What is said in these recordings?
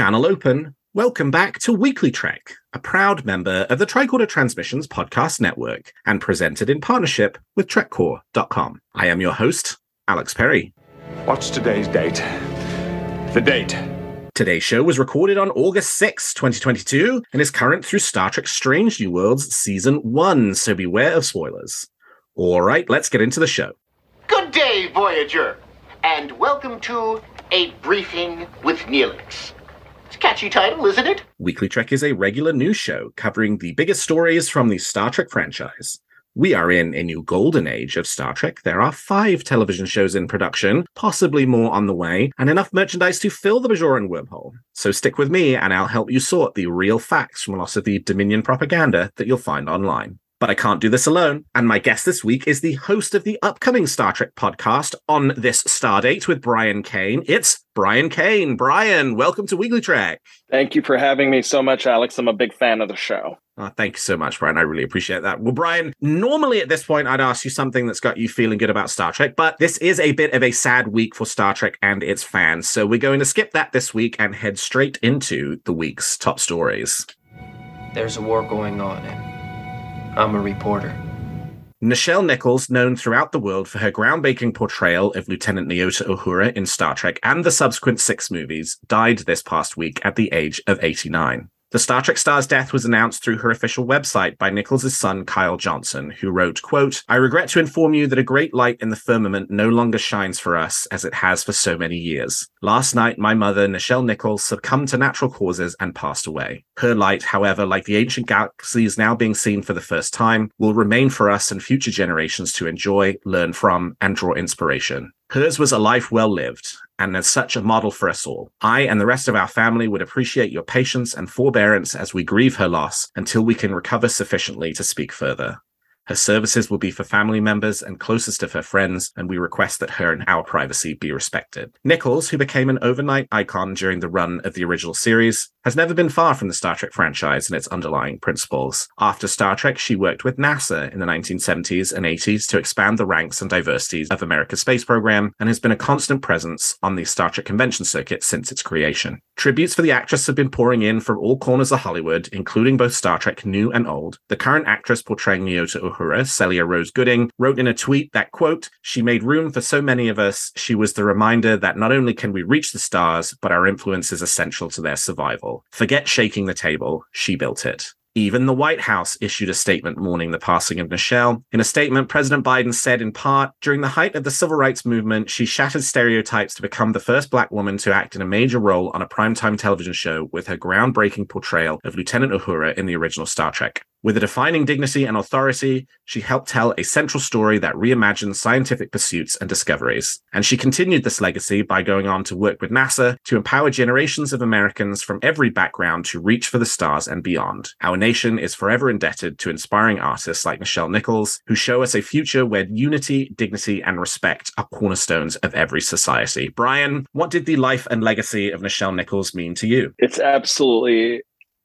Channel open. Welcome back to Weekly Trek, a proud member of the Tricorder Transmissions podcast network and presented in partnership with TrekCore.com. I am your host, Alex Perry. What's today's date? The date. Today's show was recorded on August 6, 2022, and is current through Star Trek Strange New Worlds Season 1, so beware of spoilers. All right, let's get into the show. Good day, Voyager, and welcome to A Briefing with Neelix. Catchy title, isn't it? Weekly Trek is a regular news show covering the biggest stories from the Star Trek franchise. We are in a new golden age of Star Trek. There are five television shows in production, possibly more on the way, and enough merchandise to fill the Bajoran wormhole. So stick with me and I'll help you sort the real facts from lots of the Dominion propaganda that you'll find online. But I can't do this alone. And my guest this week is the host of the upcoming Star Trek podcast on this Stardate with Brian Kane. It's Brian Kane. Brian, welcome to Weekly Trek. Thank you for having me so much, Alex. I'm a big fan of the show. Oh, thank you so much, Brian. I really appreciate that. Well, Brian, normally at this point, I'd ask you something that's got you feeling good about Star Trek, but this is a bit of a sad week for Star Trek and its fans. So we're going to skip that this week and head straight into the week's top stories. There's a war going on, and I'm a reporter. Nichelle Nichols, known throughout the world for her groundbreaking portrayal of Lieutenant Nyota Uhura in Star Trek and the subsequent six movies, died this past week at the age of 89. The Star Trek star's death was announced through her official website by Nichols' son Kyle Johnson, who wrote, quote, I regret to inform you that a great light in the firmament no longer shines for us as it has for so many years. Last night, my mother, Nichelle Nichols, succumbed to natural causes and passed away. Her light, however, like the ancient galaxies now being seen for the first time, will remain for us and future generations to enjoy, learn from, and draw inspiration. Hers was a life well lived, and as such a model for us all. I and the rest of our family would appreciate your patience and forbearance as we grieve her loss until we can recover sufficiently to speak further. Her services will be for family members and closest of her friends, and we request that her and our privacy be respected. Nichols, who became an overnight icon during the run of the original series, has never been far from the Star Trek franchise and its underlying principles. After Star Trek, she worked with NASA in the 1970s and 80s to expand the ranks and diversity of America's space program and has been a constant presence on the Star Trek convention circuit since its creation. Tributes for the actress have been pouring in from all corners of Hollywood, including both Star Trek new and old. The current actress portraying Nyota Uhura, Celia Rose Gooding, wrote in a tweet that, quote, she made room for so many of us. She was the reminder that not only can we reach the stars, but our influence is essential to their survival. Forget shaking the table, she built it. Even the White House issued a statement mourning the passing of Nichelle. In a statement, President Biden said in part, during the height of the civil rights movement, she shattered stereotypes to become the first black woman to act in a major role on a primetime television show with her groundbreaking portrayal of Lieutenant Uhura in the original Star Trek. With a defining dignity and authority, she helped tell a central story that reimagined scientific pursuits and discoveries. And she continued this legacy by going on to work with NASA to empower generations of Americans from every background to reach for the stars and beyond. Our nation is forever indebted to inspiring artists like Nichelle Nichols, who show us a future where unity, dignity, and respect are cornerstones of every society. Brian, what did the life and legacy of Nichelle Nichols mean to you? It's absolutely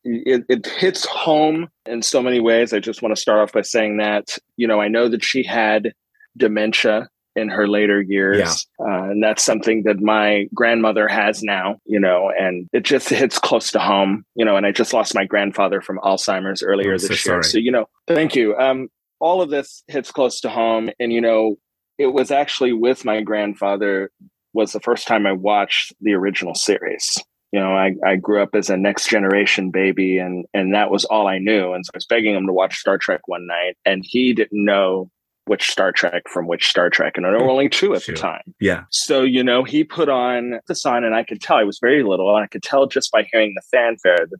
it, it hits home in so many ways. I just want to start off by saying that, you know, I know that she had dementia in her later years. Yeah. Uh, and that's something that my grandmother has now, you know, and it just hits close to home, you know, and I just lost my grandfather from Alzheimer's earlier I'm this so year. sorry. So, you know, thank you. Um, all of this hits close to home. And, you know, it was actually with my grandfather was the first time I watched the original series you know, I, I grew up as a next generation baby and and that was all I knew. And so I was begging him to watch Star Trek one night and he didn't know which Star Trek from which Star Trek. And there were only two at Sure. the time. Yeah. So, you know, he put on this on and I could tell I was very little and I could tell just by hearing the fanfare. The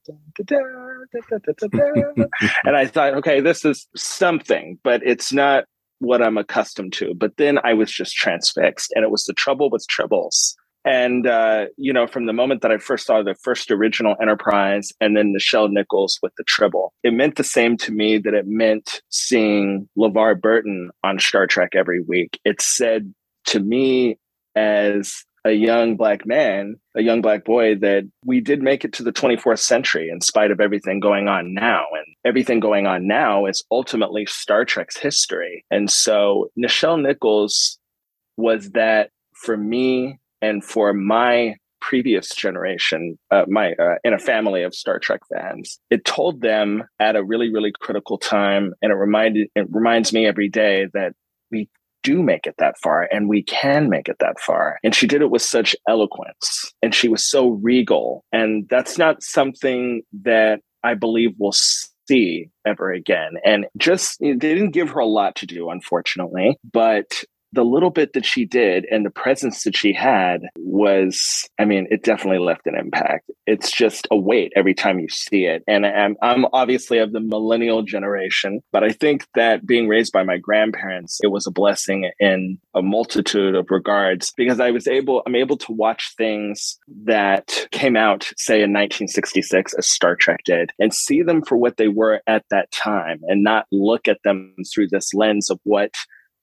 and I thought, okay, this is something, but it's not what I'm accustomed to. But then I was just transfixed and it was the trouble with tribbles. And uh, you know, from the moment that I first saw the first original Enterprise, and then Nichelle Nichols with the Tribble, it meant the same to me that it meant seeing LeVar Burton on Star Trek every week. It said to me as a young black man, a young black boy, that we did make it to the 24th century in spite of everything going on now. And everything going on now is ultimately Star Trek's history. And so Nichelle Nichols was that for me and for my previous generation, uh, my uh, in a family of Star Trek fans. It told them at a really, really critical time, and it reminded it reminds me every day that we do make it that far and we can make it that far. And she did it with such eloquence and she was so regal. And that's not something that I believe we'll see ever again. And just, they didn't give her a lot to do, unfortunately, but the little bit that she did and the presence that she had was, I mean, it definitely left an impact. It's just a weight every time you see it. And I'm, I'm obviously of the millennial generation, but I think that being raised by my grandparents, it was a blessing in a multitude of regards because I was able, I'm able to watch things that came out, say, in 1966, as Star Trek did, and see them for what they were at that time and not look at them through this lens of what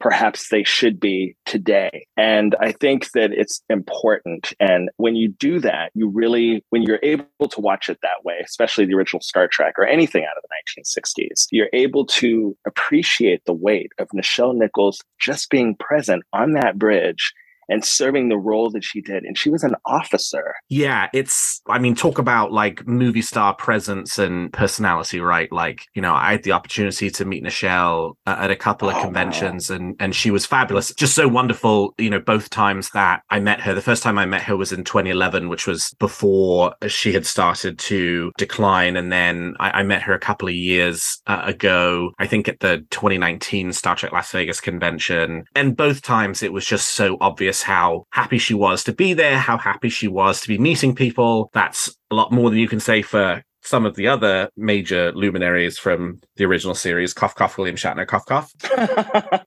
perhaps they should be today. And I think that it's important. And when you do that, you really, when you're able to watch it that way, especially the original Star Trek or anything out of the 1960s, you're able to appreciate the weight of Nichelle Nichols just being present on that bridge and serving the role that she did. And she was an officer. Yeah, it's, I mean, talk about like movie star presence and personality, right? Like, you know, I had the opportunity to meet Nichelle at a couple of oh, conventions wow. and, and she was fabulous. Just so wonderful, you know, both times that I met her. The first time I met her was in 2011, which was before she had started to decline. And then I, I met her a couple of years uh, ago, I think at the 2019 Star Trek Las Vegas convention. And both times it was just so obvious obvious how happy she was to be there, how happy she was to be meeting people. That's a lot more than you can say for some of the other major luminaries from the original series, cough cough William Shatner, cough cough.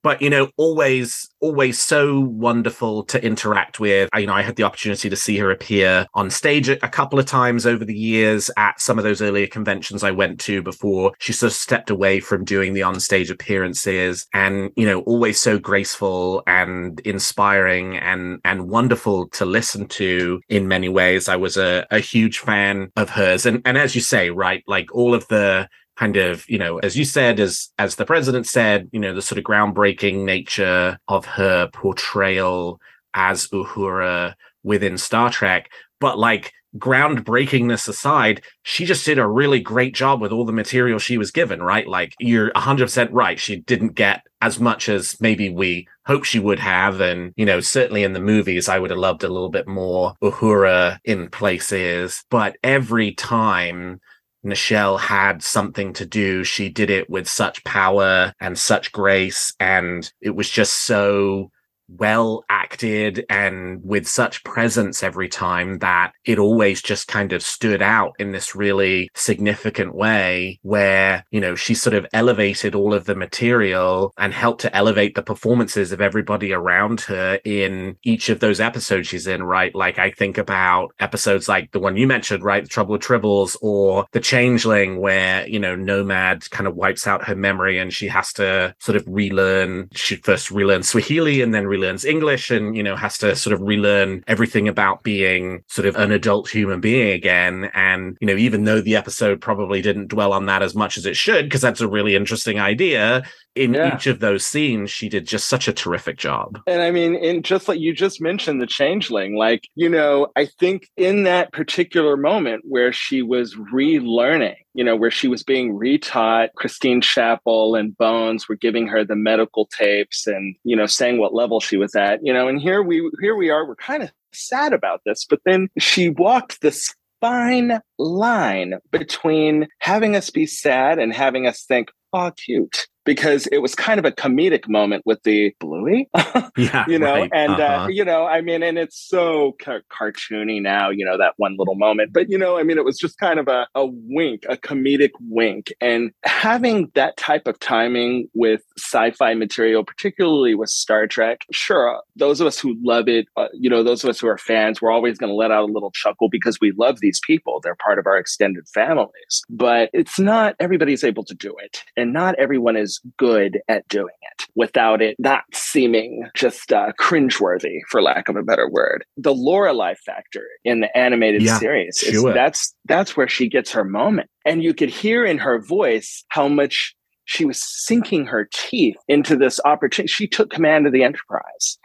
but you know, always always so wonderful to interact with. You know, I had the opportunity to see her appear on stage a couple of times over the years at some of those earlier conventions I went to before she sort of stepped away from doing the on-stage appearances and, you know, always so graceful and inspiring and and wonderful to listen to in many ways. I was a, a huge fan of hers. And and as you say, right, like all of the kind of you know as you said as as the president said you know the sort of groundbreaking nature of her portrayal as uhura within star trek. But like groundbreakingness aside she just did a really great job with all the material she was given right like you're 100% right she didn't get as much as maybe we hope she would have and you know certainly in the movies i would have loved a little bit more uhura in places but every time Nichelle had something to do. She did it with such power and such grace. And it was just so well acted and with such presence every time that it always just kind of stood out in this really significant way where, you know, she sort of elevated all of the material and helped to elevate the performances of everybody around her in each of those episodes she's in, right? Like I think about episodes like the one you mentioned, right? The Trouble with Tribbles or The Changeling where, you know, Nomad kind of wipes out her memory and she has to sort of relearn, she first relearn Swahili and then relearns English and, you know, has to sort of relearn everything about being sort of an adult human being again. And, you know, even though the episode probably didn't dwell on that as much as it should, because that's a really interesting idea, in yeah. each of those scenes, she did just such a terrific job. And I mean, in just like you just mentioned the changeling, like, you know, I think in that particular moment where she was relearning, you know, where she was being retaught, Christine Chapel and Bones were giving her the medical tapes and, you know, saying what level she was at, you know, and here we here we are, we're kind of sad about this, but then she walked this fine line between having us be sad and having us think, oh, cute because it was kind of a comedic moment with the bluey yeah you know right. and uh, uh-huh. uh, you know i mean and it's so ca- cartoony now you know that one little moment but you know i mean it was just kind of a, a wink a comedic wink and having that type of timing with sci-fi material particularly with star trek sure those of us who love it uh, you know those of us who are fans we're always going to let out a little chuckle because we love these people they're part of our extended families but it's not everybody's able to do it and not everyone is good at doing it without it not seeming just uh, cringeworthy, for lack of a better word. The Lorelei factor in the animated yeah, series is sure. that's that's where she gets her moment, and you could hear in her voice how much she was sinking her teeth into this opportunity. She took command of the Enterprise.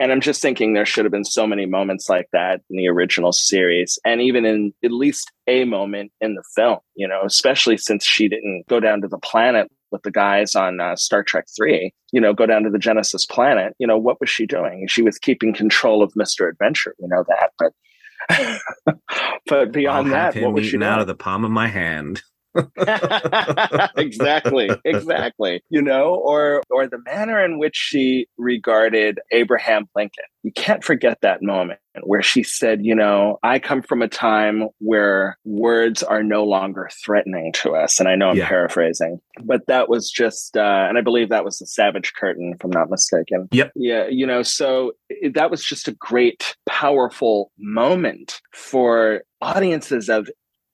And I'm just thinking there should have been so many moments like that in the original series, and even in at least a moment in the film, you know, especially since she didn't go down to the planet with the guys on uh, Star Trek 3, you know, go down to the Genesis planet, you know, what was she doing? She was keeping control of Mr. Adventure. We know that. But but beyond that, what was she doing? out of the palm of my hand. exactly exactly you know or or the manner in which she regarded abraham lincoln you can't forget that moment where she said you know i come from a time where words are no longer threatening to us and i know i'm Yeah. paraphrasing but that was just uh and i believe that was the savage curtain if i'm not mistaken Yep. yeah you know so it, that was just a great powerful moment for audiences of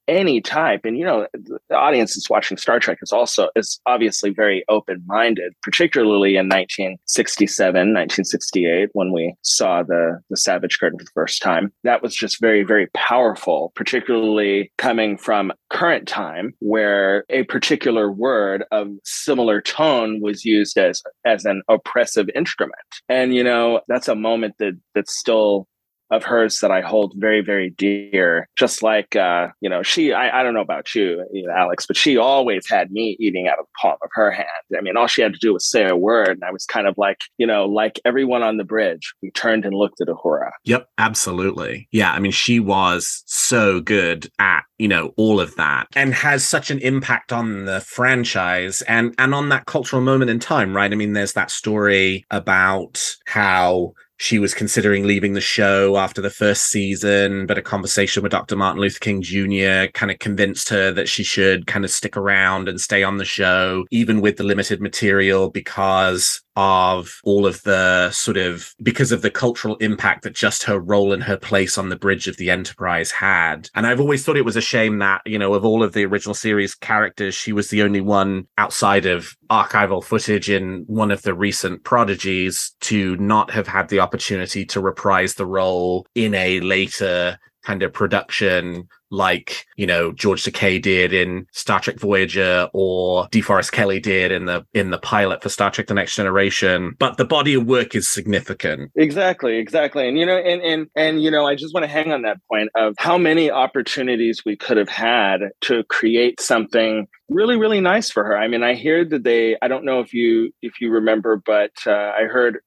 any type. And you know the audience that's watching star trek is also is obviously very open-minded particularly in 1967 1968 when we saw the the savage curtain for the first time. That was just very very powerful particularly coming from current time where a particular word of similar tone was used as as an oppressive instrument. And you know that's a moment that that's still of hers that I hold very, very dear. Just like, uh, you know, she, I, I don't know about you, you know, Alex, but she always had me eating out of the palm of her hand. I mean, all she had to do was say a word. And I was kind of like, you know, like everyone on the bridge, we turned and looked at Uhura. Yep, absolutely. Yeah, I mean, she was so good at you know all of that, and has such an impact on the franchise and and on that cultural moment in time, right? I mean, there's that story about how she was considering leaving the show after the first season, but a conversation with Dr. Martin Luther King Jr. kind of convinced her that she should kind of stick around and stay on the show, even with the limited material, because of all of the sort of because of the cultural impact that just her role and her place on the bridge of the Enterprise had. And I've always thought it was a shame that, you know, of all of the original series characters, she was the only one outside of archival footage in one of the recent prodigies to not have had the opportunity to reprise the role in a later kind of production like you know George Takei did in Star Trek Voyager or DeForest Kelley did in the in the pilot for Star Trek: The Next Generation. But the body of work is significant. Exactly, exactly. And you know, and and and you know, I just want to hang on that point of how many opportunities we could have had to create something really, really nice for her. I mean, I hear that they I don't know if you if you remember, but uh, I heard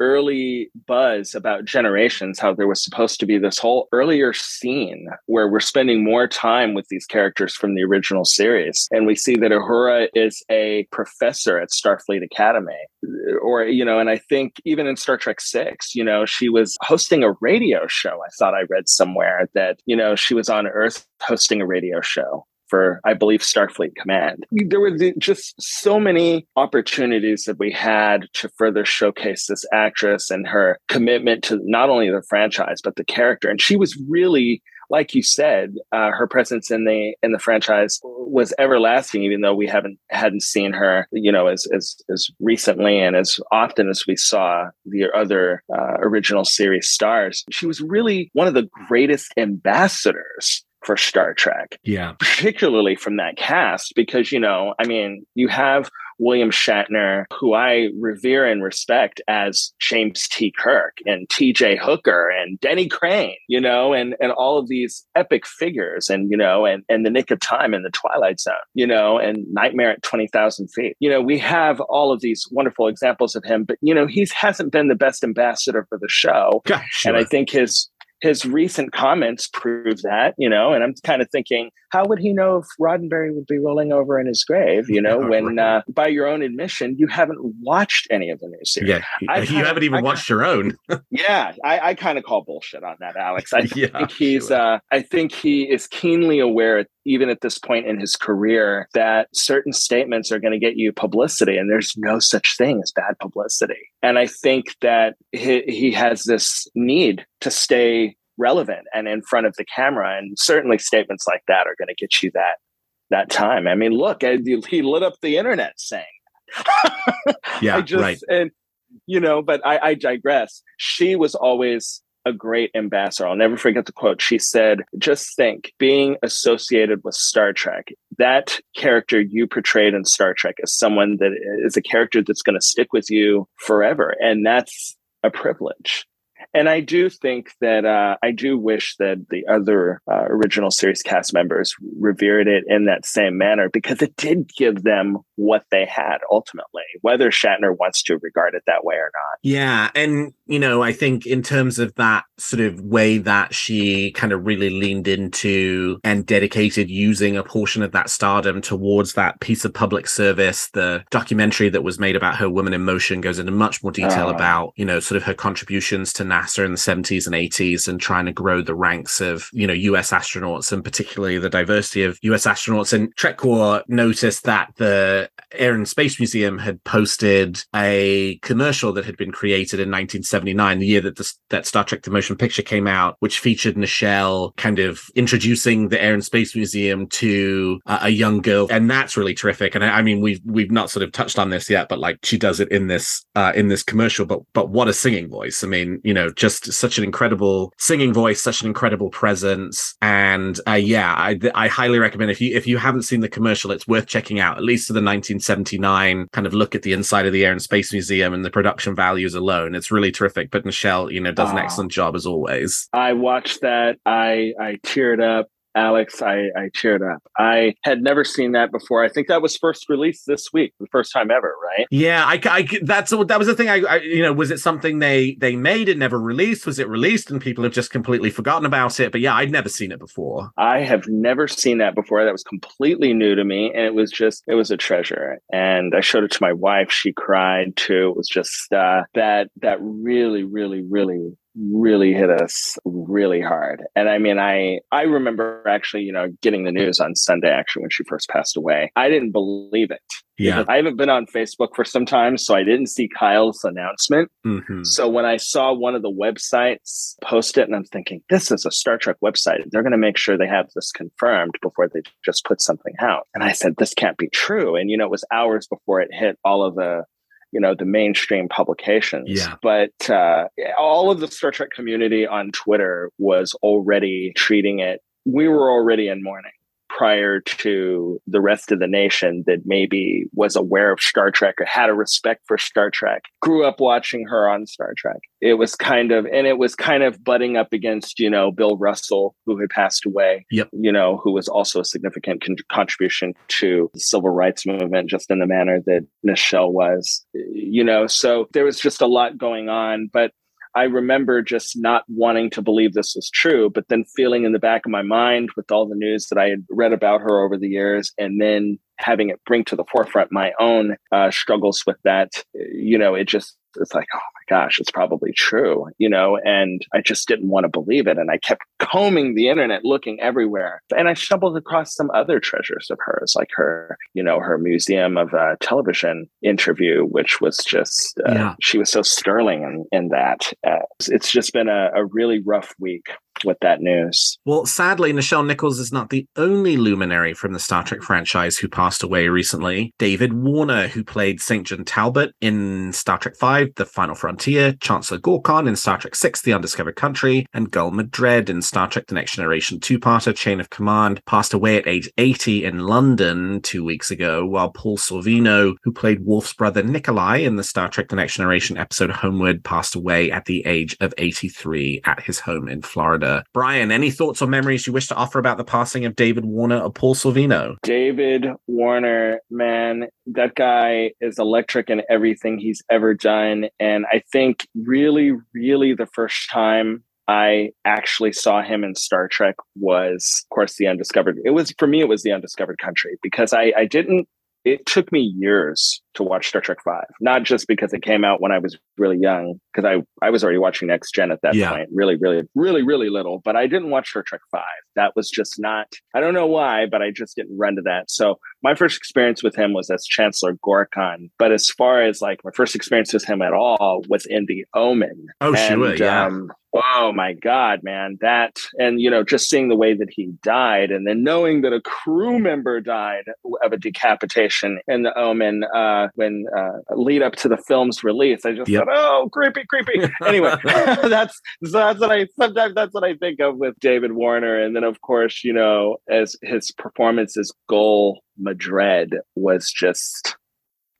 early buzz about generations how there was supposed to be this whole earlier scene where we're spending more time with these characters from the original series. And we see that Uhura is a professor at Starfleet Academy. Or you know and I think even in Star Trek 6 you know she was hosting a radio show I thought I read somewhere that you know she was on earth hosting a radio show for, I believe, Starfleet Command. There were just so many opportunities that we had to further showcase this actress and her commitment to not only the franchise but the character. And she was really like you said, uh, her presence in the in the franchise was everlasting, even though we haven't hadn't seen her, you know, as as as recently and as often as we saw the other uh, original series stars. She was really one of the greatest ambassadors for Star Trek Yeah. particularly from that cast, because, you know, I mean, you have William Shatner, who I revere and respect as James T. Kirk and TJ Hooker and Denny Crane, you know, and, and all of these epic figures and, you know, and, and the nick of time in the Twilight Zone, you know, and Nightmare at 20,000 feet. You know, we have all of these wonderful examples of him, but, you know, he hasn't been the best ambassador for the show. Sure. And I think his his recent comments prove that, you know, and I'm kind of thinking, how would he know if Roddenberry would be rolling over in his grave, you know, when uh, by your own admission, you haven't watched any of the new series. yeah, I you kinda- haven't even I watched your own. Yeah, I, I kind of call bullshit on that, Alex. I Yeah, think he's sure. uh, I think he is keenly aware, even at this point in his career, that certain statements are going to get you publicity, and there's no such thing as bad publicity. And I think that he, he has this need to stay relevant and in front of the camera, and certainly statements like that are going to get you that that time. I mean, look, I- he lit up the internet saying. Yeah, I just right. and you know, but I, I digress. She was always a great ambassador. I'll never forget the quote. She said, just think being associated with Star Trek, that character you portrayed in Star Trek is someone that is a character that's going to stick with you forever. And that's a privilege. And I do think that uh, I do wish that the other uh, original series cast members revered it in that same manner because it did give them what they had ultimately, whether Shatner wants to regard it that way or not. Yeah. And, you know, I think in terms of that sort of way that she kind of really leaned into and dedicated using a portion of that stardom towards that piece of public service, the documentary that was made about her Woman in Motion goes into much more detail Uh. about, you know, sort of her contributions to NASA in the 70s and 80s and trying to grow the ranks of, you know, US astronauts and particularly the diversity of US astronauts. And Trek noticed that the Air and Space Museum had posted a commercial that had been created in 1979, the year that the, that Star Trek: The Motion Picture came out, which featured Nichelle kind of introducing the Air and Space Museum to a young girl, and that's really terrific. And I, I mean, we've we've not sort of touched on this yet, but like she does it in this uh, in this commercial. But but what a singing voice! I mean, you know, just such an incredible singing voice, such an incredible presence, and uh, yeah, I I highly recommend if you if you haven't seen the commercial, it's worth checking out at least to the 1979 kind of look at the inside of the Air and Space Museum and the production values alone. It's really terrific. But Nichelle, you know, does an Oh. excellent job as always. I watched that. I I teared up. Alex, I, I teared up. I had never seen that before. I think that was first released this week, the first time ever, right? Yeah, I, I that's that was the thing. I, I you know, was it something they they made and never released? Was it released and people have just completely forgotten about it? But yeah, I'd never seen it before. I have never seen that before. That was completely new to me. And it was just, it was a treasure. And I showed it to my wife. She cried too. It was just uh, that, that really, really, really, really hit us really hard. And I mean, I, I remember actually, you know, getting the news on Sunday, actually, when she first passed away. I didn't believe it. Yeah. I haven't been on Facebook for some time, so I didn't see Kyle's announcement. Mhm. So when I saw one of the websites post it, and I'm thinking, this is a Star Trek website. They're going to make sure they have this confirmed before they just put something out. And I said, this can't be true. And, you know, it was hours before it hit all of the, you know, the mainstream publications. Yeah. But uh, all of the Star Trek community on Twitter was already treating it, we were already in mourning prior to the rest of the nation that maybe was aware of Star Trek or had a respect for Star Trek, grew up watching her on Star Trek. It was kind of, and it was kind of butting up against, you know, Bill Russell, who had passed away, Yep. you know, who was also a significant con- contribution to the civil rights movement, just in the manner that Nichelle was, you know, so there was just a lot going on. But I remember just not wanting to believe this was true, but then feeling in the back of my mind with all the news that I had read about her over the years, and then having it bring to the forefront my own uh, struggles with that. You know, it just it's like, oh my gosh, it's probably true, you know, and I just didn't want to believe it. And I kept combing the internet, looking everywhere. And I stumbled across some other treasures of hers, like her, you know, her Museum of uh, Television interview, which was just, uh, Yeah. she was so sterling in, in that. Uh, it's just been a, a really rough week with that news. Well, sadly, Nichelle Nichols is not the only luminary from the Star Trek franchise who passed away recently. David Warner, who played St. John Talbot in Star Trek V, The Final Frontier, Chancellor Gorkon in Star Trek VI, The Undiscovered Country, and Gul Madred in Star Trek The Next Generation two-parter, Chain of Command, passed away at age 80 in London two weeks ago, while Paul Sorvino, who played Worf's brother Nikolai in the Star Trek The Next Generation episode Homeward, passed away at the age of 83 at his home in Florida. Brian, any thoughts or memories you wish to offer about the passing of David Warner or Paul Sorvino? David Warner, man, that guy is electric in everything he's ever done. And I think really, really the first time I actually saw him in Star Trek was, of course, the undiscovered. It was for me, it was the undiscovered country because I, I didn't it took me years to watch Star Trek Five, not just because it came out when I was really young, because I, I was already watching Next Gen at that Yeah. point, really, really, really, really little. But I didn't watch Star Trek Five. That was just not. I don't know why, but I just didn't run to that. So my first experience with him was as Chancellor Gorkon. But as far as like my first experience with him at all was in The Omen. Oh, sure, yeah. Um, oh my God, man, that and you know just seeing the way that he died, and then knowing that a crew member died of a decapitation in The Omen uh, when uh, lead up to the film's release, I just Yep. thought, oh, creepy, creepy. anyway, that's so that's what I sometimes that's what I think of with David Warner, and then of course you know as his performance as Gul Madred was just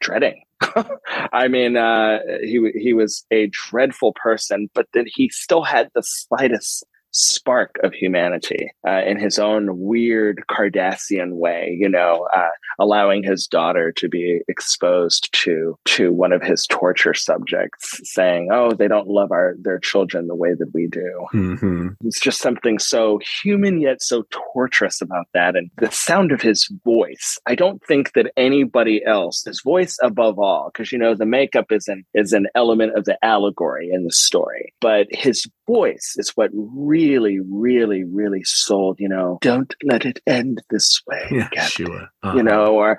dreading. I mean, uh, he he was a dreadful person, but then he still had the slightest spark of humanity uh, in his own weird Cardassian way, you know, uh, allowing his daughter to be exposed to to one of his torture subjects, saying, "Oh, they don't love our their children the way that we do." Mm-hmm. It's just something so human yet so torturous about that, and the sound of his voice. I don't think that anybody else, his voice above all, because you know the makeup is an is an element of the allegory in the story, but his voice is what really, really, really really sold, you know, don't let it end this way. Yeah, Captain. sure. Uh-huh. You know, or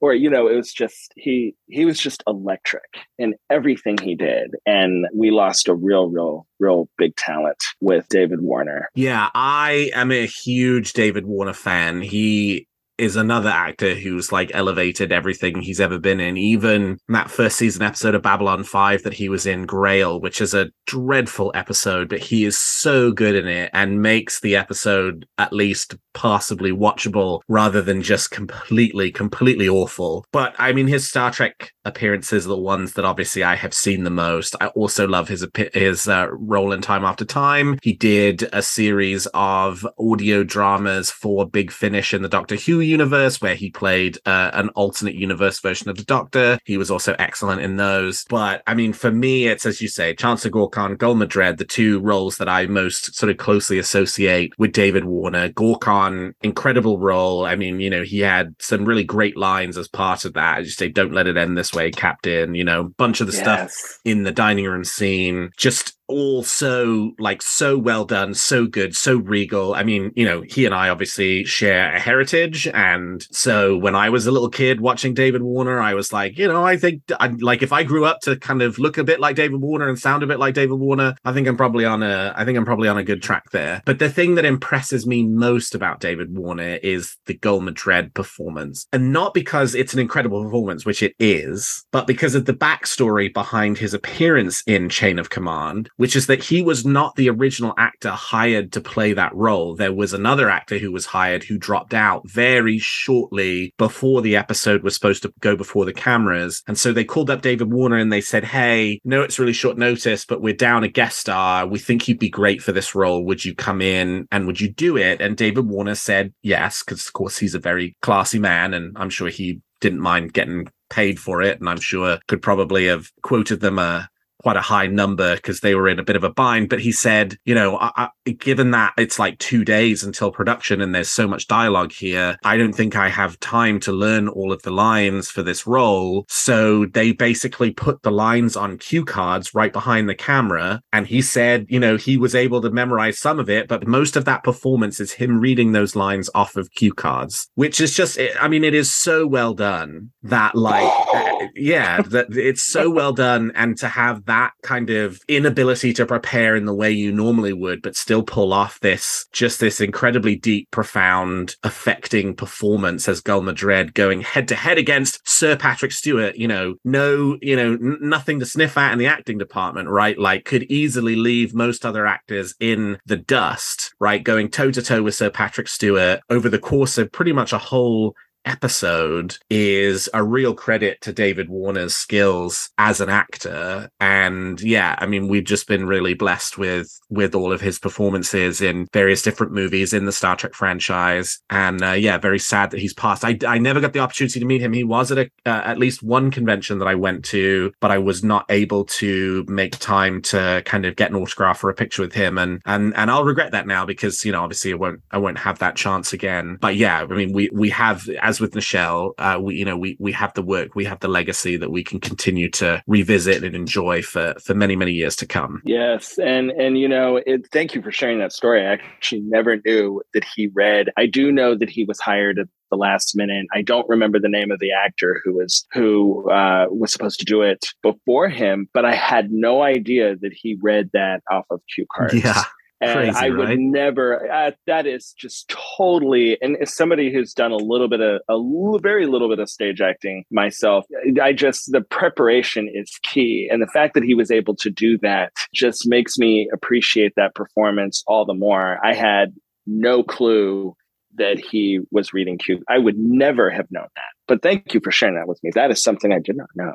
or you know, it was just he he was just electric in everything he did. And we lost a real, real, real big talent with David Warner. Yeah, I am a huge David Warner fan. He is another actor who's like elevated everything he's ever been in. Even that first season episode of Babylon 5 that he was in, Grail, which is a dreadful episode, but he is so good in it and makes the episode at least passably watchable rather than just completely, completely awful. But I mean, his Star Trek appearances are the ones that obviously I have seen the most. I also love his his uh, role in Time After Time. He did a series of audio dramas for Big Finish in the Doctor Who universe, where he played uh, an alternate universe version of the Doctor. He was also excellent in those. But I mean, for me, it's as you say, Chancellor Gorkon, Gul Madred, the two roles that I most sort of closely associate with David Warner. Gorkon, incredible role. I mean, you know, he had some really great lines as part of that. As you say, don't let it end this way, Captain. You know, bunch of the stuff in the dining room scene just all so like so well done so good so regal. I mean you know he and i obviously share a heritage. And so when i was a little kid watching david warner i was like you know i think i like if i grew up to kind of look a bit like david warner and sound a bit like david warner i think i'm probably on a i think i'm probably on a good track there. But the thing that impresses me most about david warner is the Gul Madred performance. And not because it's an incredible performance which it is but because of the backstory behind his appearance in chain of command which is that he was not the original actor hired to play that role. There was another actor who was hired who dropped out very shortly before the episode was supposed to go before the cameras. And so they called up David Warner and they said, Hey, no, it's really short notice, but we're down a guest star. We think you'd be great for this role. Would you come in and would you do it? And David Warner said yes, because of course he's a very classy man and I'm sure he didn't mind getting paid for it. And I'm sure could probably have quoted them a quite a high number because they were in a bit of a bind. But he said, you know, I, I, given that it's like two days until production and there's so much dialogue here, I don't think I have time to learn all of the lines for this role. So they basically put the lines on cue cards right behind the camera. And he said, you know, he was able to memorize some of it, but most of that performance is him reading those lines off of cue cards, which is just, I mean, it is so well done that, like, yeah, that it's so well done. And to have that kind of inability to prepare in the way you normally would, but still pull off this just this incredibly deep, profound, affecting performance as Gul Madred going head to head against Sir Patrick Stewart. You know, no, you know, n- nothing to sniff at in the acting department, right? Like, could easily leave most other actors in the dust, right? Going toe to toe with Sir Patrick Stewart over the course of pretty much a whole episode is a real credit to David Warner's skills as an actor. And yeah I mean we've just been really blessed with with all of his performances in various different movies in the Star Trek franchise. And uh, yeah very sad that he's passed. I, I never got the opportunity to meet him. He was at a uh, at least one convention that I went to but I was not able to make time to kind of get an autograph or a picture with him. And and and I'll regret that now because you know obviously I won't I won't have that chance again. But yeah I mean we we have as with Nichelle, uh, we you know we we have the work, we have the legacy that we can continue to revisit and enjoy for for many many years to come. Yes, and and you know, it, thank you for sharing that story. I actually never knew that he read. I do know that he was hired at the last minute. I don't remember the name of the actor who was who uh, was supposed to do it before him, but I had no idea that he read that off of cue cards. Yeah. And Crazy, I would right? never. Uh, that is just totally. And as somebody who's done a little bit of a l- very little bit of stage acting myself, I just the preparation is key, and the fact that he was able to do that just makes me appreciate that performance all the more. I had no clue that he was reading Q. I would never have known that. But thank you for sharing that with me. That is something I did not know.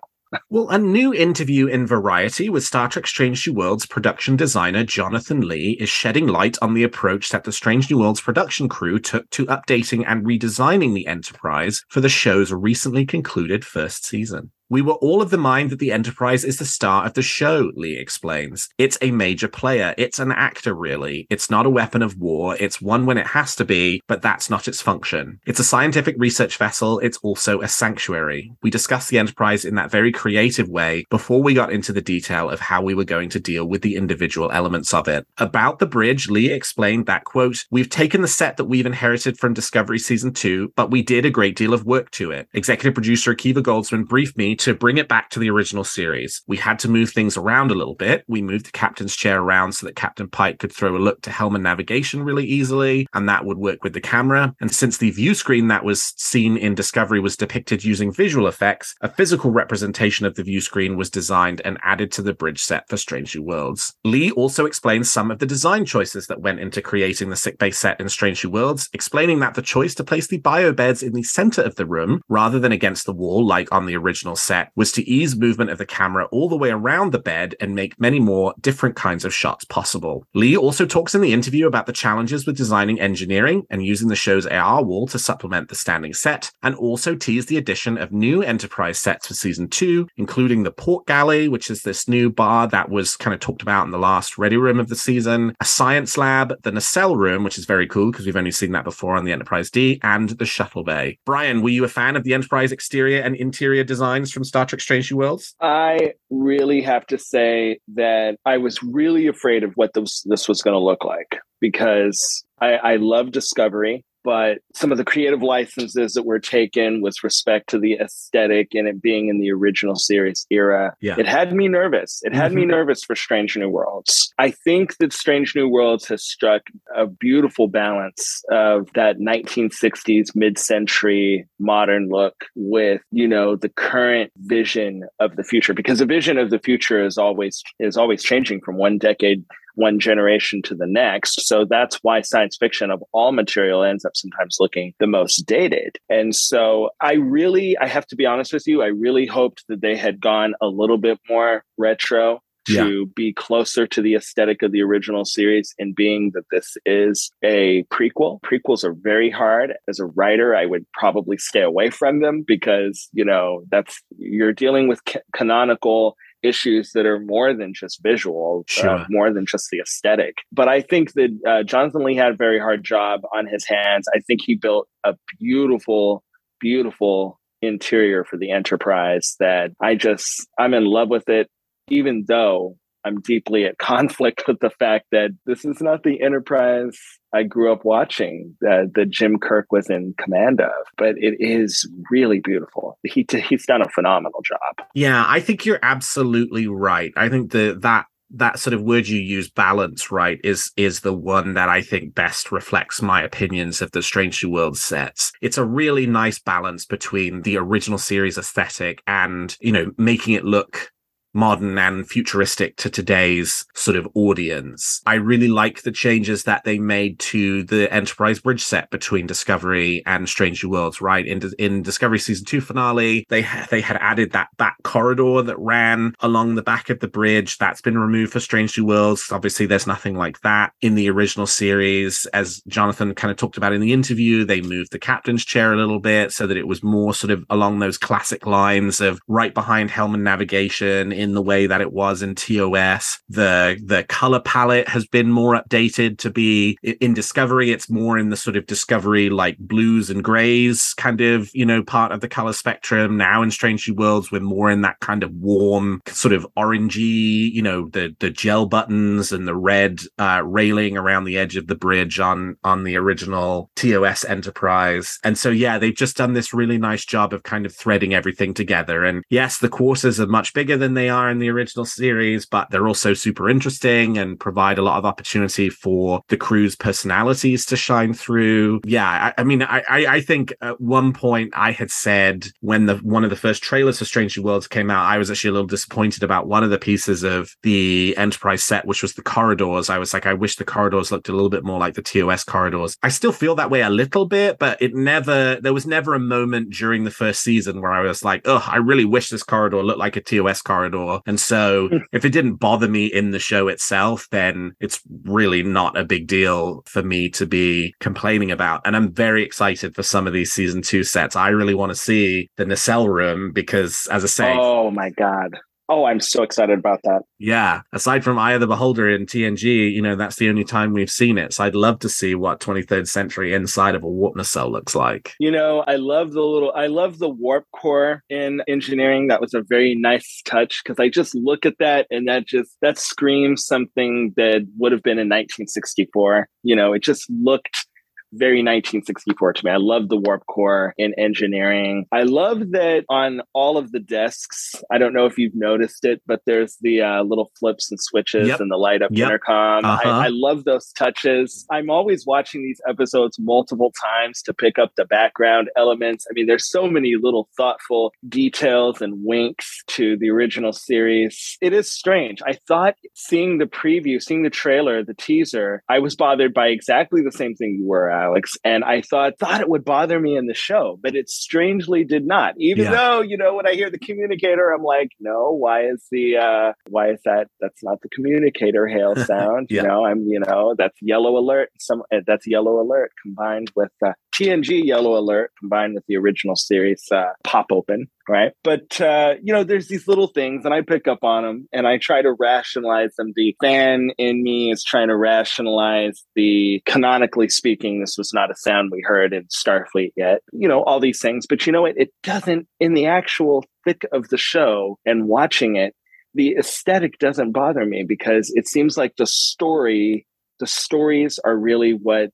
Well, a new interview in Variety with Star Trek Strange New Worlds production designer Jonathan Lee is shedding light on the approach that the Strange New Worlds production crew took to updating and redesigning the Enterprise for the show's recently concluded first season. We were all of the mind that the Enterprise is the star of the show, Lee explains. It's a major player. It's an actor, really. It's not a weapon of war. It's one when it has to be, but that's not its function. It's a scientific research vessel. It's also a sanctuary. We discussed the Enterprise in that very creative way before we got into the detail of how we were going to deal with the individual elements of it. About the bridge, Lee explained that, quote, We've taken the set that we've inherited from Discovery Season 2, but we did a great deal of work to it. Executive producer Akiva Goldsman briefed me to bring it back to the original series. We had to move things around a little bit. We moved the captain's chair around so that Captain Pike could throw a look to Helm and navigation really easily, and that would work with the camera. And since the view screen that was seen in Discovery was depicted using visual effects, a physical representation of the view screen was designed and added to the bridge set for Strange New Worlds. Lee also explains some of the design choices that went into creating the sickbay set in Strange New Worlds, explaining that the choice to place the bio beds in the center of the room rather than against the wall like on the original set was to ease movement of the camera all the way around the bed and make many more different kinds of shots possible. Lee also talks in the interview about the challenges with designing engineering and using the show's AR wall to supplement the standing set, and also teased the addition of new Enterprise sets for season two, including the Port Galley, which is this new bar that was kind of talked about in the last Ready Room of the season, a science lab, the nacelle room, which is very cool because we've only seen that before on the Enterprise D, and the shuttle bay. Brian, were you a fan of the Enterprise exterior and interior designs from Star Trek Strange New Worlds? I really have to say that I was really afraid of what this, this was going to look like because I, I love Discovery but some of the creative licenses that were taken with respect to the aesthetic and it being in the original series era, Yeah. it had me nervous. It had me Mhm. nervous for Strange New Worlds. I think that Strange New Worlds has struck a beautiful balance of that 1960s mid-century modern look with, you know, the current vision of the future because the vision of the future is always is always changing from one decade one generation to the next. So that's why science fiction of all material ends up sometimes looking the most dated. And so I really, I have to be honest with you, I really hoped that they had gone a little bit more retro to be closer to the aesthetic of the original series and being that this is a prequel prequels are very hard as a writer i would probably stay away from them because you know that's you're dealing with ca- canonical issues that are more than just visual, Sure. uh, more than just the aesthetic. But I think that uh, Jonathan Lee had a very hard job on his hands. I think he built a beautiful, beautiful interior for the Enterprise that I just, I'm in love with it, even though I'm deeply at conflict with the fact that this is not the Enterprise I grew up watching uh, that Jim Kirk was in command of, but it is really beautiful. He he's done a phenomenal job. Yeah, I think you're absolutely right. I think the that that sort of word you use balance right is is the one that i think best reflects my opinions of the strange new world sets it's a really nice balance between the original series aesthetic and you know making it look modern and futuristic to today's sort of audience. I really like the changes that they made to the Enterprise bridge set between Discovery and Strange New Worlds, right? In, in Discovery season 2 finale, they they had added that back corridor that ran along the back of the bridge. That's been removed for Strange New Worlds. Obviously, there's nothing like that in the original series. As Jonathan kind of talked about in the interview, they moved the captain's chair a little bit so that it was more sort of along those classic lines of right behind Helm and navigation in the way that it was in TOS. The the color palette has been more updated to be in Discovery. It's more in the sort of Discovery like blues and grays kind of you know part of the color spectrum. Now in Strange New Worlds, we're more in that kind of warm sort of orangey, you know, the the gel buttons and the red uh, railing around the edge of the bridge on on the original TOS Enterprise. And so yeah, they've just done this really nice job of kind of threading everything together. And yes, the quarters are much bigger than they are in the original series, but they're also super interesting and provide a lot of opportunity for the crew's personalities to shine through. Yeah, I, I mean, I, I think at one point I had said when the one of the first trailers for Strange New Worlds came out, I was actually a little disappointed about one of the pieces of the Enterprise set, which was the corridors. I was like, I wish the corridors looked a little bit more like the TOS corridors. I still feel that way a little bit, but it never, there was never a moment during the first season where I was like, oh, I really wish this corridor looked like a TOS corridor. And so hmm. if it didn't bother me in the show itself, then it's really not a big deal for me to be complaining about. And I'm very excited for some of these season two sets. I really want to see the nacelle room because, as I say, oh my God. Oh, I'm so excited about that. Yeah. Aside from Eye of the Beholder in TNG, you know, that's the only time we've seen it. So I'd love to see what 23rd century inside of a warp nacelle looks like. You know, I love the little, I love the warp core in engineering. That was a very nice touch because I just look at that and that just, that screams something that would have been in 1964. You know, it just looked very 1964 to me. I love the warp core in engineering. I love that on all of the desks. I don't know if you've noticed it, but there's the uh, little flips and switches yep. and the light up yep. intercom. Uh-huh. I, I love those touches. I'm always watching these episodes multiple times to pick up the background elements. I mean, there's so many little thoughtful details and winks to the original series. It is strange. I thought seeing the preview, seeing the trailer, the teaser, I was bothered by exactly the same thing you were. Alex, and I thought thought it would bother me in the show, but it strangely did not. Even yeah. though you know when I hear the communicator, I'm like, no, why is the uh, why is that? That's not the communicator hail sound. yeah. You know, I'm you know that's yellow alert. Some uh, that's yellow alert combined with uh, TNG yellow alert combined with the original series uh, pop open right? But uh, you know, there's these little things, and I pick up on them, and I try to rationalize them. The fan in me is trying to rationalize the canonically speaking, this was not a sound we heard in Starfleet yet. You know, all these things, but you know what? It doesn't in the actual thick of the show and watching it. The aesthetic doesn't bother me because it seems like the story, the stories are really what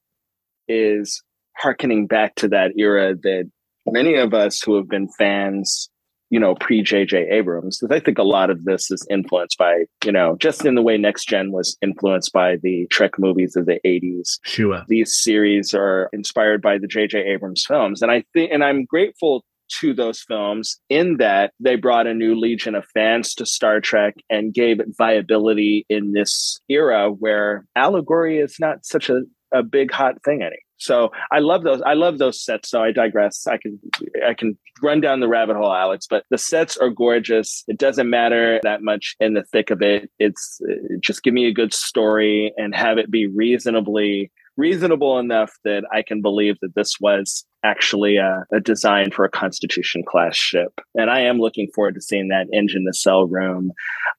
is harkening back to that era that many of us who have been fans, you know, pre JJ Abrams, because I think a lot of this is influenced by, you know, just in the way Next Gen was influenced by the Trek movies of the 80s. Sure. These series are inspired by the JJ Abrams films. And I think, and I'm grateful to those films in that they brought a new legion of fans to Star Trek and gave it viability in this era where allegory is not such a, a big hot thing anymore. So I love those. I love those sets. So I digress. I can I can run down the rabbit hole, Alex. But the sets are gorgeous. It doesn't matter that much in the thick of it. It's just give me a good story and have it be reasonably reasonable enough that I can believe that this was actually a, a, design for a Constitution class ship. And I am looking forward to seeing that engine nacelle room.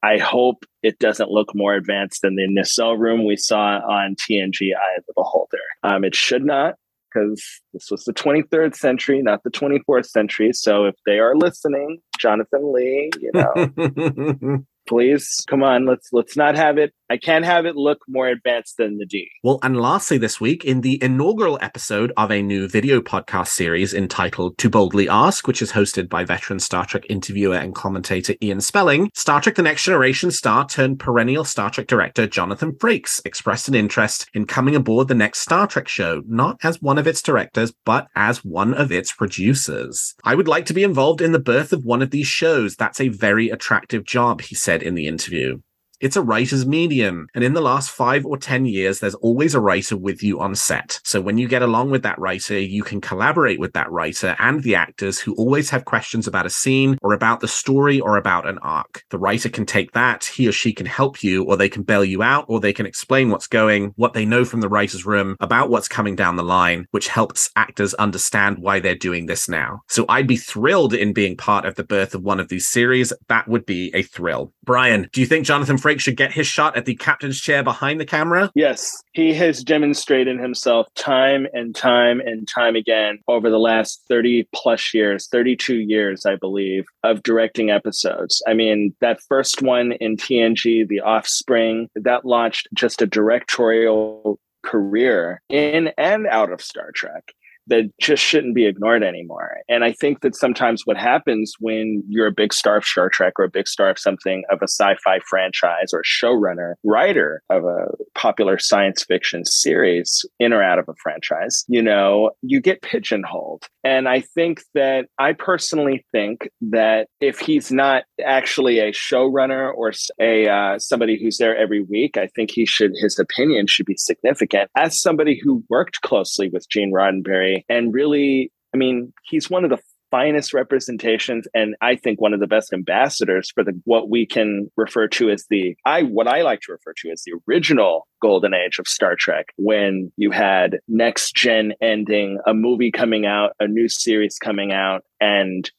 I hope it doesn't look more advanced than the nacelle room we saw on TNG Eye of the Beholder. Um, it should not. Because this was the 23rd century, not the 24th century. So if they are listening, Jonathan Lee, you know, please. Come on let's let's not have it i can't have it look more advanced than the d. Well and lastly this week in the inaugural episode of a new video podcast series entitled to boldly ask which is hosted by veteran star trek interviewer and commentator ian spelling star trek the next generation star turned perennial star trek director jonathan frakes expressed an interest in coming aboard the next star trek show not as one of its directors but as one of its producers. I would like to be involved in the birth of one of these shows. That's a very attractive job he said said in the interview. It's a writer's medium. And in the last five or 10 years, there's always a writer with you on set. So when you get along with that writer, you can collaborate with that writer and the actors who always have questions about a scene or about the story or about an arc. The writer can take that, he or she can help you, or they can bail you out, or they can explain what's going, what they know from the writer's room about what's coming down the line, which helps actors understand why they're doing this now. So I'd be thrilled in being part of the birth of one of these series. That would be a thrill. Bryan, do you think Jonathan should get his shot at the captain's chair behind the camera? Yes, he has demonstrated himself time and time and time again over the last 30 plus years, 32 years, I believe, of directing episodes. I mean, that first one in TNG, The Offspring, that launched just a directorial career in and out of Star Trek that just shouldn't be ignored anymore. And I think that sometimes what happens when you're a big star of Star Trek or a big star of something of a sci-fi franchise or showrunner, writer of a popular science fiction series in or out of a franchise, you know, you get pigeonholed. And I think that I personally think that if he's not actually a showrunner or a uh, somebody who's there every week, I think he should his opinion should be significant. As somebody who worked closely with Gene Roddenberry and really, I mean, he's one of the finest representations and I think one of the best ambassadors for the what we can refer to as the I what I like to refer to as the original golden age of Star Trek when you had next gen ending, a movie coming out, a new series coming out and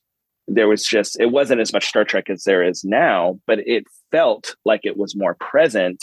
there was just it wasn't as much Star Trek as there is now, but it felt like it was more present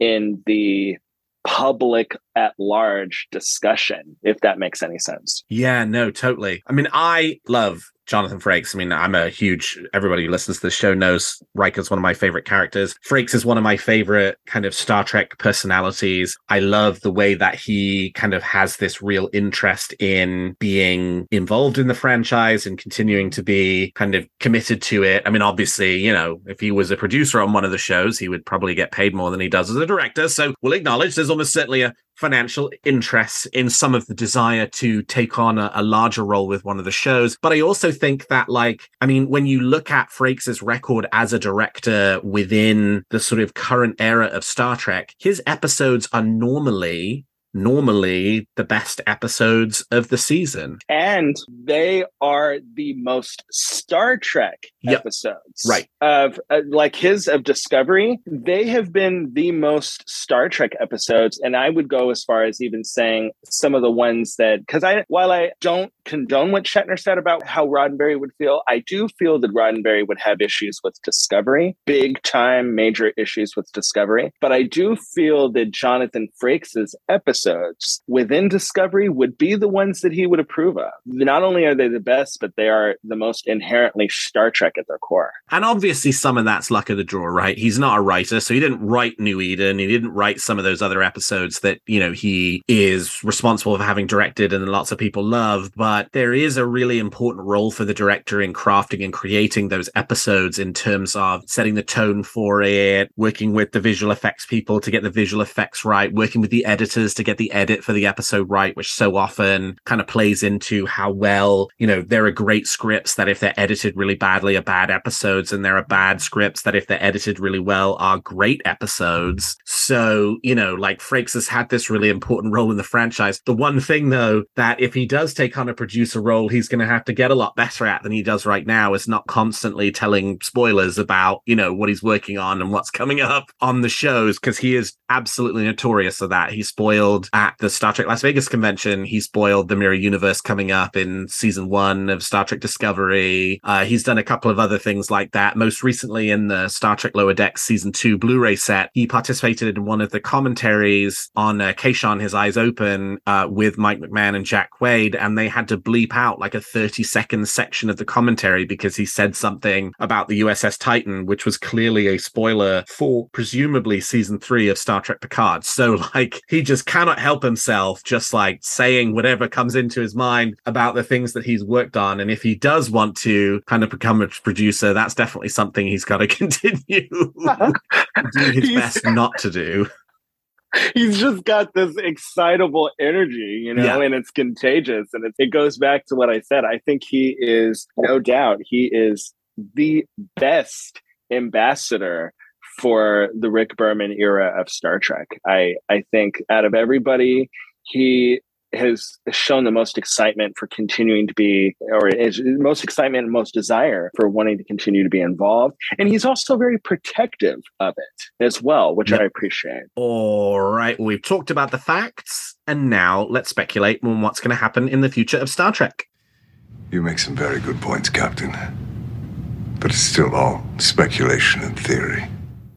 in the public at large discussion, if that makes any sense. Yeah, no, totally. I mean, I love Jonathan Frakes. I mean, I'm a huge, everybody who listens to the show knows Riker's one of my favorite characters. Frakes is one of my favorite kind of Star Trek personalities. I love the way that he kind of has this real interest in being involved in the franchise and continuing to be kind of committed to it. I mean, obviously, you know, if he was a producer on one of the shows, he would probably get paid more than he does as a director. So we'll acknowledge there's almost certainly a financial interests in some of the desire to take on a, a, larger role with one of the shows. But I also think that, like, I mean, when you look at Frakes' record as a director within the sort of current era of Star Trek, his episodes are normally normally the best episodes of the season. And they are the most Star Trek yep. episodes. Right. Of uh, like his of Discovery, they have been the most Star Trek episodes and I would go as far as even saying some of the ones that cuz I while I don't condone what Shatner said about how Roddenberry would feel, I do feel that Roddenberry would have issues with Discovery, big time major issues with Discovery, but I do feel that Jonathan Frakes' episode episodes within Discovery would be the ones that he would approve of. Not only are they the best, but they are the most inherently Star Trek at their core. And obviously, some of that's luck of the draw, right? He's not a writer, so he didn't write New Eden. He didn't write some of those other episodes that, you know, he is responsible for having directed and lots of people love. But there is a really important role for the director in crafting and creating those episodes in terms of setting the tone for it, working with the visual effects people to get the visual effects right, working with the editors to get get the edit for the episode right, which so often kind of plays into how well, you know, there are great scripts that if they're edited really badly are bad episodes, and there are bad scripts that if they're edited really well are great episodes. So, you know, like Frakes has had this really important role in the franchise. The one thing though, that if he does take on a producer role, he's going to have to get a lot better at than he does right now is not constantly telling spoilers about, you know, what he's working on and what's coming up on the shows because he is absolutely notorious for that. He spoiled at the Star Trek Las Vegas convention. He spoiled the Mirror Universe coming up in season one of Star Trek Discovery. Uh, he's done a couple of other things like that. Most recently, in the Star Trek Lower Decks season two Blu ray set, he participated in one of the commentaries on uh, His Eyes Open, uh, with Mike McMahon and Jack Quaid, and they had to bleep out like a 30 second section of the commentary because he said something about the USS Titan, which was clearly a spoiler for presumably season three of Star Trek Picard. So, like, he just cannot cannot help himself just like saying whatever comes into his mind about the things that he's worked on. And if he does want to kind of become a producer, that's definitely something he's got to continue do his best not to do. He's just got this excitable energy, you know, yeah. and it's contagious. And it, it goes back to what I said. I think he is, no doubt, he is the best ambassador for the Rick Berman era of Star Trek. I I think out of everybody, he has shown the most excitement for continuing to be, or is most excitement and most desire for wanting to continue to be involved. And he's also very protective of it as well, which yep. I appreciate. All right. We've talked about the facts, and now let's speculate on what's going to happen in the future of Star Trek. You make some very good points, Captain. But it's still all speculation and theory.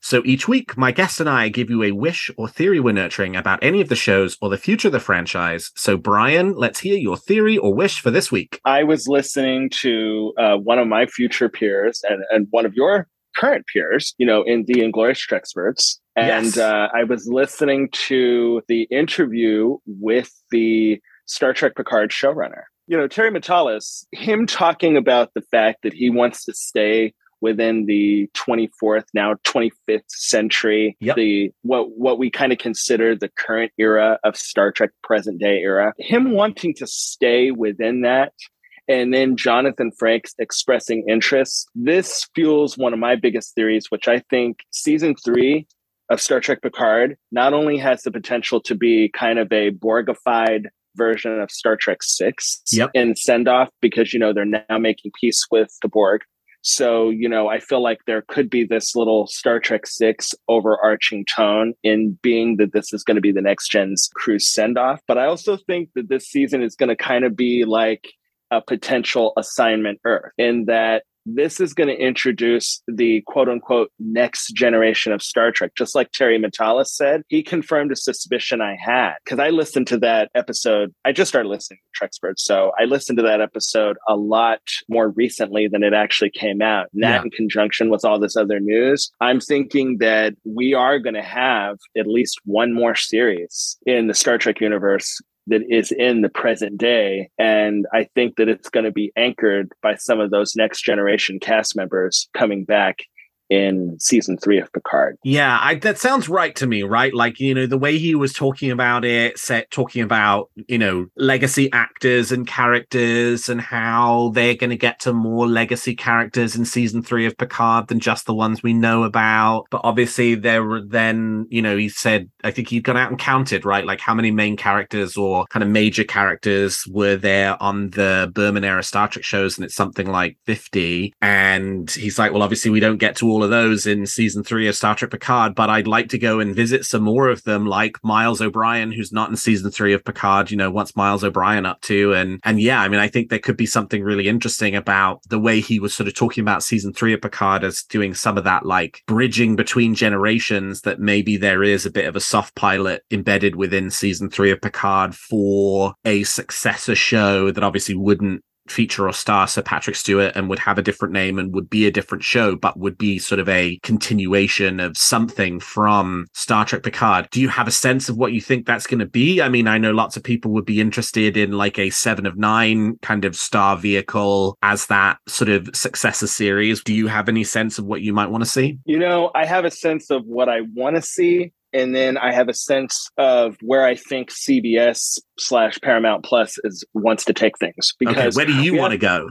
So each week, my guest and I give you a wish or theory we're nurturing about any of the shows or the future of the franchise. So, Bryan, let's hear your theory or wish for this week. I was listening to uh, one of my future peers and, and one of your current peers, you know, in the Inglorious Treksperts. And yes. uh, I was listening to the interview with the Star Trek Picard showrunner. You know, Terry Matalas, him talking about the fact that he wants to stay within the 24th now 25th century Yep. the what what we kind of consider the current era of Star Trek present day era him wanting to stay within that and then Jonathan Frakes expressing interest this fuels one of my biggest theories which I think season 3 of Star Trek Picard not only has the potential to be kind of a Borgified version of Star Trek 6 Yep. in send off because you know they're now making peace with the Borg so, you know, I feel like there could be this little Star Trek 6 overarching tone in being that this is going to be the next gen's cruise send off. But I also think that this season is going to kind of be like a potential assignment Earth in that this is going to introduce the quote unquote next generation of Star Trek. Just like Terry Matalas said, he confirmed a suspicion I had because I listened to that episode. I just started listening to Treksperts. So I listened to that episode a lot more recently than it actually came out. And that Yeah. in conjunction with all this other news, I'm thinking that we are going to have at least one more series in the Star Trek universe that is in the present day. And I think that it's going to be anchored by some of those next generation cast members coming back in season three of Picard. Yeah, I, that sounds right to me, right? Like, you know, the way he was talking about it, set, talking about, you know, legacy actors and characters and how they're going to get to more legacy characters in season three of Picard than just the ones we know about. But obviously, there were then, you know, he said, I think he'd gone out and counted, right? Like how many main characters or kind of major characters were there on the Berman era Star Trek shows, and it's something like 50. And he's like, well, obviously, we don't get to all of those in season three of Star Trek Picard, but I'd like to go and visit some more of them, like Miles O'Brien, who's not in season three of Picard. You know, what's Miles O'Brien up to? And and yeah, I mean, I think there could be something really interesting about the way he was sort of talking about season three of Picard as doing some of that like bridging between generations that maybe there is a bit of a soft pilot embedded within season three of Picard for a successor show that obviously wouldn't feature or star Sir Patrick Stewart and would have a different name and would be a different show, but would be sort of a continuation of something from Star Trek Picard. Do you have a sense of what you think that's going to be? I mean, I know lots of people would be interested in like a seven of nine kind of star vehicle as that sort of successor series. Do you have any sense of what you might want to see? You know, I have a sense of what I want to see. And then I have a sense of where I think CBS slash Paramount Plus is wants to take things. Okay, Because where do you want to go?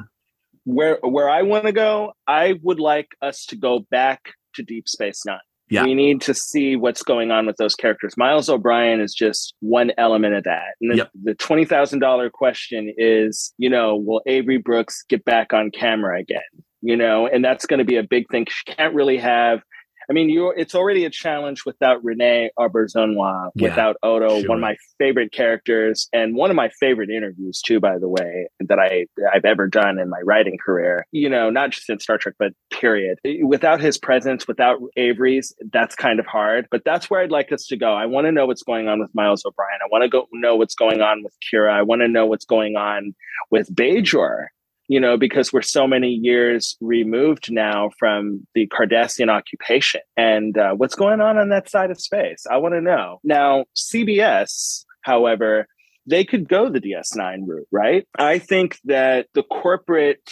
where where I want to go, I would like us to go back to Deep Space Nine. Yeah. We need to see what's going on with those characters. Miles O'Brien is just one element of that. And the, Yep. the twenty thousand dollar question is, you know, will Avery Brooks get back on camera again? You know, and that's going to be a big thing. She can't really have. I mean, you it's already a challenge without Renee Auberjonois, Yeah, without Odo, sure. one of my favorite characters, and one of my favorite interviews too, by the way, that I I've ever done in my writing career. You know, not just in Star Trek, but period. Without his presence, without Avery's, that's kind of hard. But that's where I'd like us to go. I want to know what's going on with Miles O'Brien. I want to go know what's going on with Kira. I want to know what's going on with Bajor you know, because we're so many years removed now from the Cardassian occupation and uh, what's going on on that side of space. I want to know. Now, CBS, however, they could go the DS9 route, right? I think that the corporate,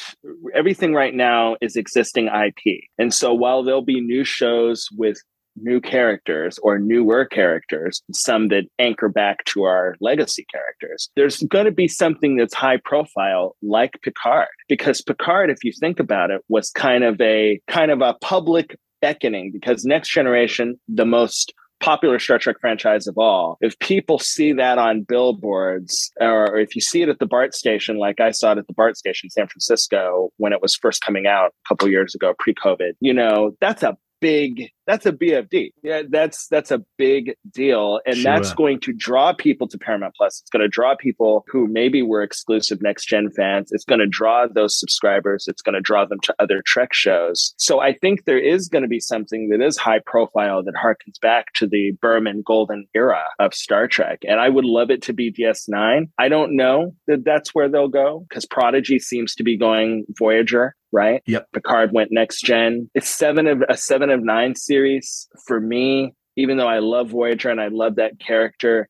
everything right now is existing IP. And so while there'll be new shows with new characters or newer characters, some that anchor back to our legacy characters. There's going to be something that's high profile like Picard because Picard if you think about it was kind of a kind of a public beckoning because next generation the most popular Star Trek franchise of all. If people see that on billboards, or if you see it at the BART station, like I saw it at the BART station in San Francisco when it was first coming out a couple years ago, pre-COVID, you know, that's a big that's a BFD. Yeah, that's that's a big deal, and that's going to draw people to Paramount Plus. It's going to draw people who maybe were exclusive next gen fans. It's going to draw those subscribers. It's going to draw them to other Trek shows. So I think there is going to be something that is high profile that harkens back to the Berman golden era of Star Trek, and I would love it to be DS9. I don't know that that's where they'll go because Prodigy seems to be going Voyager. Right. Yep. Picard went next gen. It's seven of a seven of nine series for me. Even though I love Voyager and I love that character,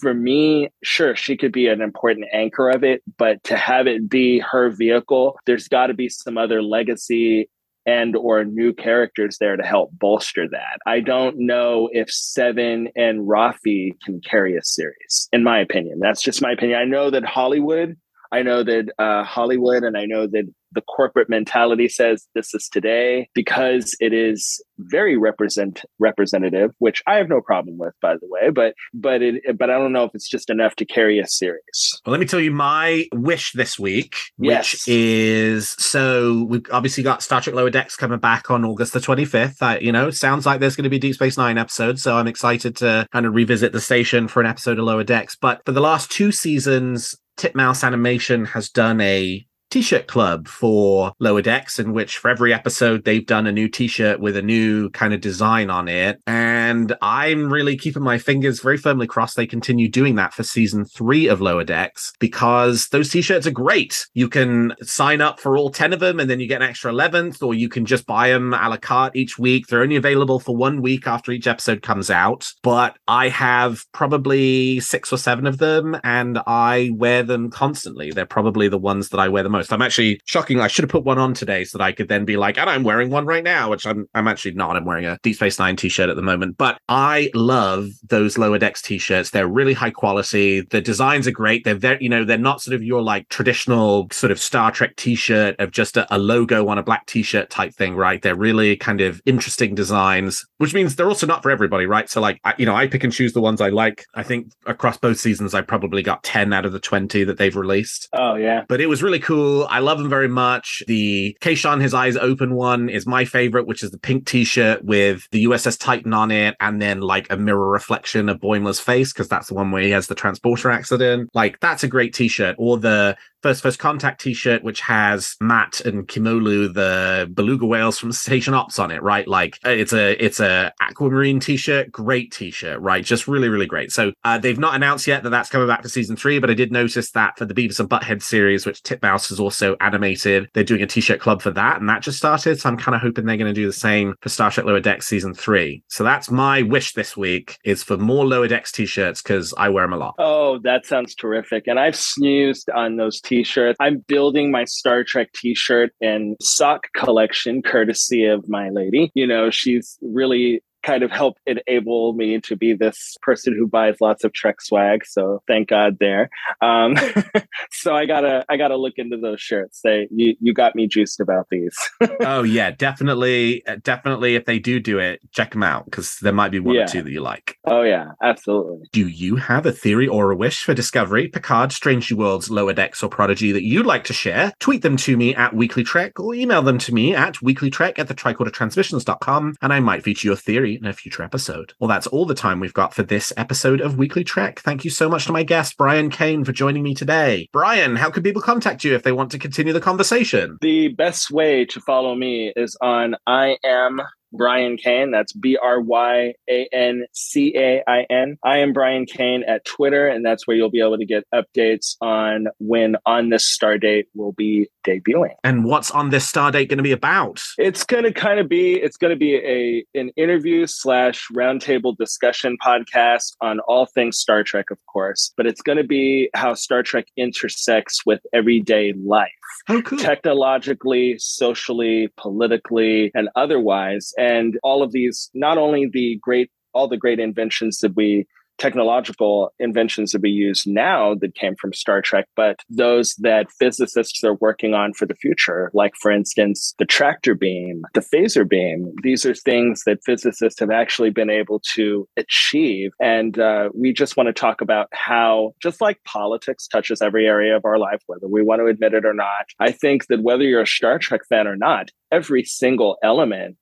for me, sure, she could be an important anchor of it, but to have it be her vehicle, there's got to be some other legacy and or new characters there to help bolster that. I don't know if Seven and Raffi can carry a series, in my opinion. That's just my opinion. I know that Hollywood, I know that uh, Hollywood, and I know that the corporate mentality says this is today because it is very represent representative, which I have no problem with, by the way. But but it but I don't know if it's just enough to carry a series. Well, let me tell you my wish this week, Yes. which is so we've obviously got Star Trek Lower Decks coming back on August the 25th. Uh, you know, sounds like there's going to be Deep Space Nine episodes, so I'm excited to kind of revisit the station for an episode of Lower Decks. But for the last two seasons, Titmouse Animation has done a t-shirt club for lower decks in which for every episode they've done a new t-shirt with a new kind of design on it. And i'm really keeping my fingers very firmly crossed they continue doing that for season three of lower decks because those t-shirts are great. You can sign up for all 10 of them and then you get an extra 11th or you can just buy them a la carte each week. They're only available for one week after each episode comes out. But i have probably six or seven of them and i wear them constantly. They're probably the ones that i wear the most i'm actually shocking. I should have put one on today so that i could then be like and i'm wearing one right now which i'm i'm actually not. I'm wearing a deep space nine t-shirt at the moment. But i love those lower decks t-shirts. They're really high quality. The designs are great. They're very you know they're not sort of your like traditional sort of star trek t-shirt of just a, a logo on a black t-shirt type thing right? They're really kind of interesting designs which means they're also not for everybody right? So like I, you know i pick and choose the ones i like. I think across both seasons i probably got 10 out of the 20 that they've released. Oh yeah. but it was really cool. I love them very much. The Kayshon His Eyes Open one is my favorite, which is the pink t-shirt with the USS Titan on it, and then like a mirror reflection of Boimler's face, because that's the one where he has the transporter accident. Like that's a great t-shirt. Or the First First Contact t-shirt, which has Matt and Kimolu, the beluga whales from Station Ops on it, right? Like uh, it's a it's a aquamarine t-shirt, great t-shirt, right? Just really really great. So uh, they've not announced yet that that's coming back for season three, but I did notice that for the Beavis and Butthead series, which Titmouse has also animated, they're doing a t-shirt club for that, and that just started. So I'm kind of hoping they're going to do the same for Star Trek Lower Decks season three. So that's my wish this week is for more Lower Decks t-shirts because I wear them a lot. Oh, that sounds terrific. And I've snoozed on those t-shirts. I'm building my Star Trek t-shirt and sock collection courtesy of my lady. You know, she's really kind of helped enable me to be this person who buys lots of Trek swag. So thank God there. Um, so I gotta I gotta look into those shirts. They you you got me juiced about these. oh yeah, definitely, uh, definitely. If they do do it, check them out because there might be one Yeah. or two that you like. oh yeah, absolutely. Do you have a theory or a wish for Discovery, Picard, Strange New Worlds, Lower Decks, or Prodigy that you'd like to share? Tweet them to me at Weekly Trek or email them to me at weeklytrek at the tricordertransmissions.com and I might feature your theory in a future episode. Well, that's all the time we've got for this episode of Weekly Trek. Thank you so much to my guest, Bryan Cain, for joining me today. Bryan, how can people contact you if they want to continue the conversation? The best way to follow me is on I am Bryan Cain. That's B R Y A N C A I N. I am Bryan Cain at Twitter, and that's where you'll be able to get updates on when On This Star Date will be debuting. And what's on this star date going to be about? It's going to kind of be it's going to be a an interview slash roundtable discussion podcast on all things Star Trek, of course, but it's going to be how Star Trek intersects with everyday life Oh, cool. technologically, socially, politically, and otherwise. And all of these, not only the great, all the great inventions that we, technological inventions that we use now that came from Star Trek, but those that physicists are working on for the future, like, for instance, the tractor beam, the phaser beam. These are things that physicists have actually been able to achieve. And uh, we just want to talk about how, just like politics touches every area of our life, whether we want to admit it or not, I think that whether you're a Star Trek fan or not, every single element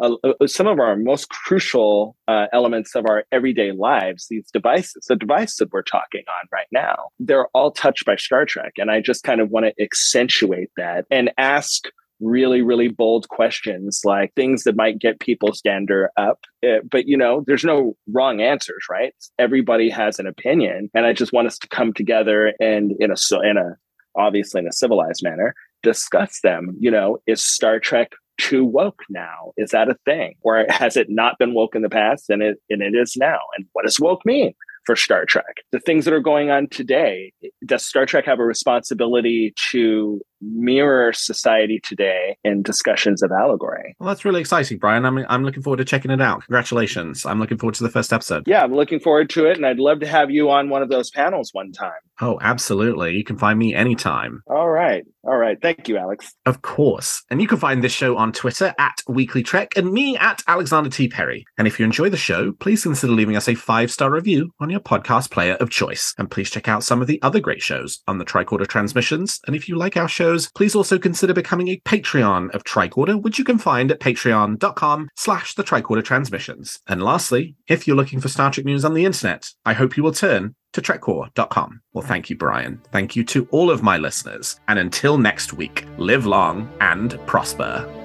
uh, some of our most crucial uh, elements of our everyday lives, these devices, the device that we're talking on right now, they're all touched by Star Trek. And I just kind of want to accentuate that and ask really, really bold questions like things that might get people's dander up. Uh, but, you know, there's no wrong answers, right? Everybody has an opinion. And I just want us to come together and in a, in a, obviously in a civilized manner, discuss them. You know, is Star Trek too woke now? Is that a thing? Or has it not been woke in the past and it and it is now? And what does woke mean? for Star Trek. The things that are going on today, does Star Trek have a responsibility to mirror society today in discussions of allegory? Well, that's really exciting, Bryan. I'm, I'm looking forward to checking it out. Congratulations. I'm looking forward to the first episode. Yeah, I'm looking forward to it. And I'd love to have you on one of those panels one time. Oh, absolutely. You can find me anytime. All right. All right. Thank you, Alex. Of course. And you can find this show on Twitter at Weekly Trek and me at Alexander T. Perry. And if you enjoy the show, please consider leaving us a five star review on your podcast player of choice. And please check out some of the other great shows on the Tricorder Transmissions. And if you like our shows, please also consider becoming a Patreon of Tricorder, which you can find at patreon.com slash the Tricorder Transmissions. And lastly, if you're looking for Star Trek news on the internet, I hope you will turn to trekcore.com. Well, thank you, Bryan. Thank you to all of my listeners. And until next week, live long and prosper.